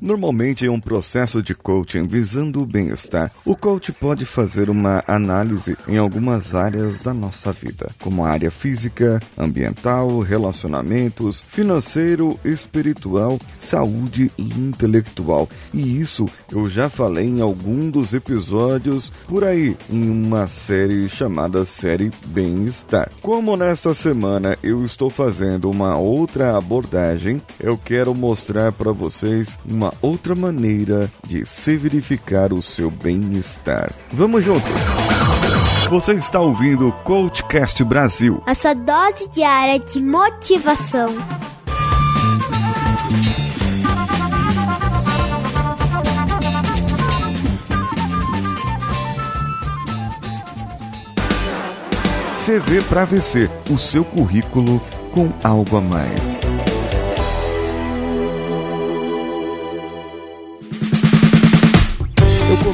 Normalmente, em um processo de coaching visando o bem-estar, o coach pode fazer uma análise em algumas áreas da nossa vida, como a área física, ambiental, relacionamentos, financeiro, espiritual, saúde e intelectual. E isso eu já falei em algum dos episódios por aí, em uma série chamada Série Bem-Estar. Como nesta semana eu estou fazendo uma outra abordagem, eu quero mostrar para vocês uma outra maneira de se verificar o seu bem-estar. Vamos juntos! Você está ouvindo o Coachcast Brasil a sua dose diária de motivação. CV para VC, o seu currículo com algo a mais.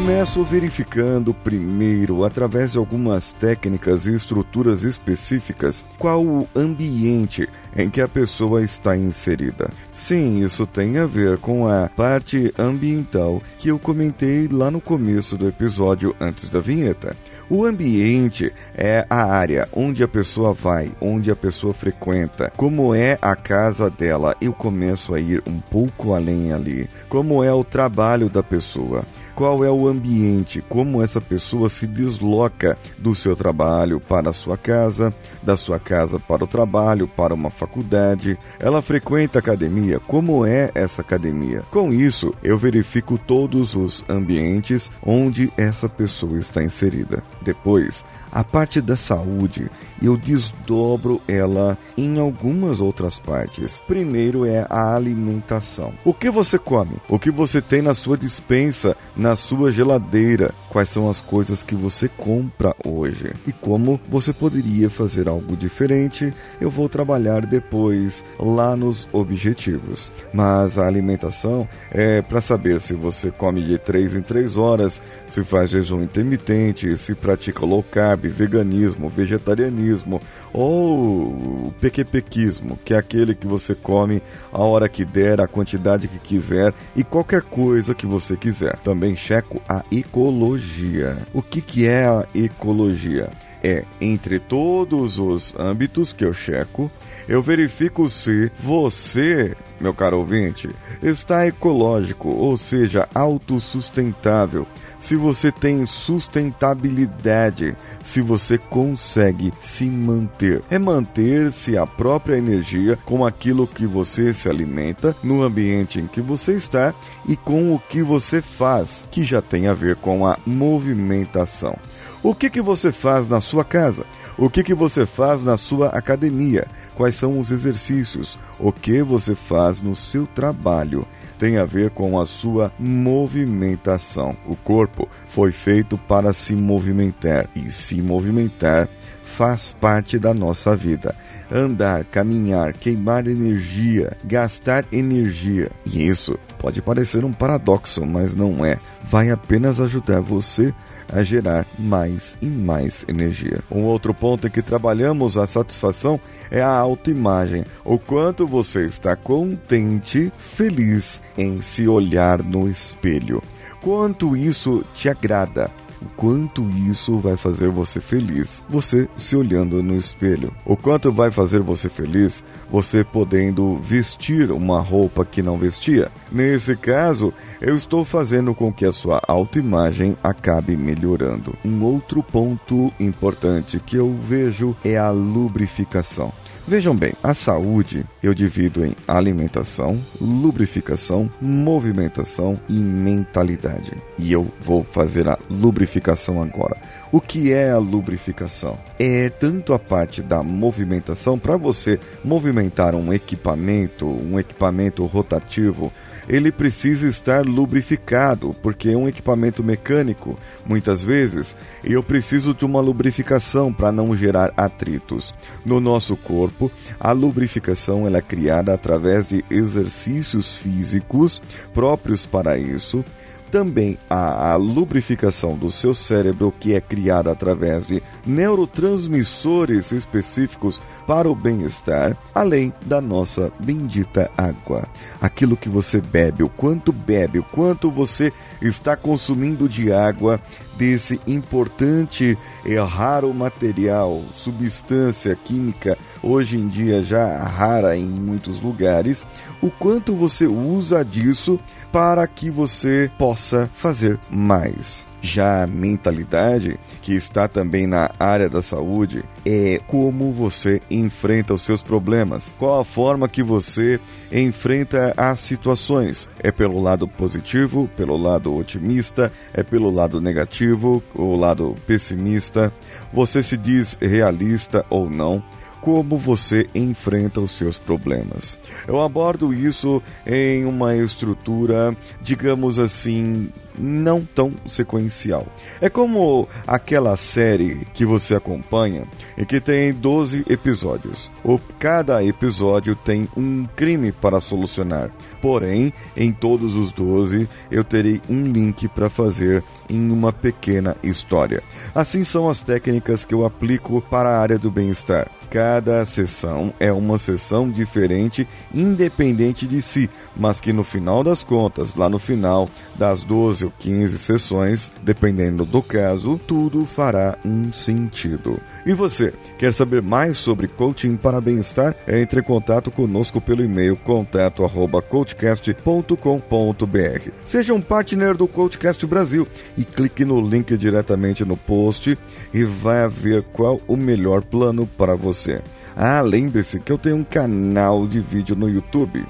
Começo verificando primeiro, através de algumas técnicas e estruturas específicas, qual o ambiente em que a pessoa está inserida. Sim, isso tem a ver com a parte ambiental que eu comentei lá no começo do episódio antes da vinheta. O ambiente é a área onde a pessoa vai, onde a pessoa frequenta, como é a casa dela. Eu começo a ir um pouco além ali. Como é o trabalho da pessoa qual é o ambiente, como essa pessoa se desloca do seu trabalho para a sua casa, da sua casa para o trabalho, para uma faculdade. Ela frequenta academia, como é essa academia? Com isso, eu verifico todos os ambientes onde essa pessoa está inserida. Depois, a parte da saúde, eu desdobro ela em algumas outras partes. Primeiro é a alimentação. O que você come? O que você tem na sua dispensa, na sua geladeira? Quais são as coisas que você compra hoje? E como você poderia fazer algo diferente? Eu vou trabalhar depois lá nos objetivos. Mas a alimentação é para saber se você come de 3 em 3 horas, se faz jejum intermitente, se pratica low carb, veganismo, vegetarianismo ou pequepequismo, que é aquele que você come a hora que der, a quantidade que quiser e qualquer coisa que você quiser. Também checo a ecologia. O que, que é a ecologia? É entre todos os âmbitos que eu checo, eu verifico se você, meu caro ouvinte, está ecológico, ou seja, autossustentável se você tem sustentabilidade, se você consegue se manter. É manter-se a própria energia com aquilo que você se alimenta, no ambiente em que você está e com o que você faz, que já tem a ver com a movimentação. O que, que você faz na sua casa? O que, que você faz na sua academia? Quais são os exercícios? O que você faz no seu trabalho? tem a ver com a sua movimentação. O corpo foi feito para se movimentar e se movimentar faz parte da nossa vida. Andar, caminhar, queimar energia, gastar energia. E isso pode parecer um paradoxo, mas não é. Vai apenas ajudar você a gerar mais e mais energia. Um outro ponto em que trabalhamos a satisfação é a autoimagem. O quanto você está contente, feliz em se olhar no espelho. Quanto isso te agrada o quanto isso vai fazer você feliz, você se olhando no espelho. O quanto vai fazer você feliz, você podendo vestir uma roupa que não vestia. Nesse caso, eu estou fazendo com que a sua autoimagem acabe melhorando. Um outro ponto importante que eu vejo é a lubrificação. Vejam bem, a saúde eu divido em alimentação, lubrificação, movimentação e mentalidade. E eu vou fazer a lubrificação agora. O que é a lubrificação? É tanto a parte da movimentação para você movimentar um equipamento, um equipamento rotativo ele precisa estar lubrificado, porque é um equipamento mecânico, muitas vezes, eu preciso de uma lubrificação para não gerar atritos. No nosso corpo, a lubrificação é criada através de exercícios físicos próprios para isso, também a, a lubrificação do seu cérebro, que é criada através de neurotransmissores específicos para o bem-estar, além da nossa bendita água. Aquilo que você bebe, o quanto bebe, o quanto você está consumindo de água desse importante e raro material, substância química, hoje em dia já rara em muitos lugares, o quanto você usa disso para que você possa fazer mais. Já a mentalidade, que está também na área da saúde, é como você enfrenta os seus problemas, qual a forma que você enfrenta as situações. É pelo lado positivo, pelo lado otimista, é pelo lado negativo, ou lado pessimista. Você se diz realista ou não como você enfrenta os seus problemas. Eu abordo isso em uma estrutura, digamos assim, não tão sequencial. É como aquela série que você acompanha e que tem 12 episódios. O, cada episódio tem um crime para solucionar. Porém, em todos os 12 eu terei um link para fazer em uma pequena história. Assim são as técnicas que eu aplico para a área do bem-estar. Cada sessão é uma sessão diferente, independente de si, mas que no final das contas, lá no final das 12 ou 15 sessões, dependendo do caso, tudo fará um sentido. E você, quer saber mais sobre coaching para bem-estar? Entre em contato conosco pelo e-mail contato@coachcast.com.br. Seja um partner do Coachcast Brasil e clique no link diretamente no post e vai ver qual o melhor plano para você. Ah, lembre-se que eu tenho um canal de vídeo no YouTube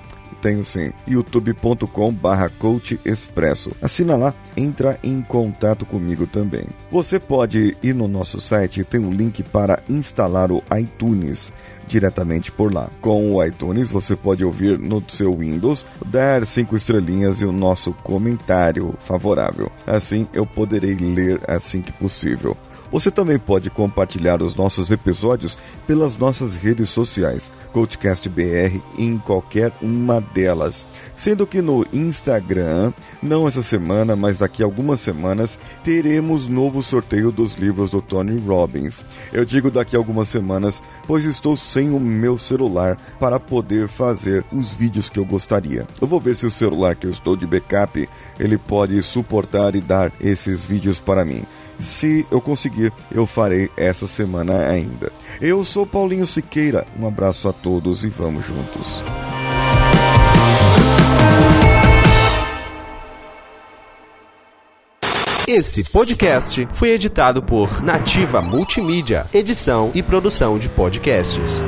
tenho sim, youtube.com barra expresso. Assina lá, entra em contato comigo também. Você pode ir no nosso site, tem um link para instalar o iTunes diretamente por lá. Com o iTunes você pode ouvir no seu Windows, dar cinco estrelinhas e o nosso comentário favorável. Assim eu poderei ler assim que possível. Você também pode compartilhar os nossos episódios pelas nossas redes sociais, CoachCast BR em qualquer uma delas. Sendo que no Instagram, não essa semana, mas daqui a algumas semanas, teremos novo sorteio dos livros do Tony Robbins. Eu digo daqui a algumas semanas, pois estou sem o meu celular para poder fazer os vídeos que eu gostaria. Eu vou ver se o celular que eu estou de backup, ele pode suportar e dar esses vídeos para mim. Se eu conseguir, eu farei essa semana ainda. Eu sou Paulinho Siqueira, um abraço a todos e vamos juntos. Esse podcast foi editado por Nativa Multimídia, edição e produção de podcasts.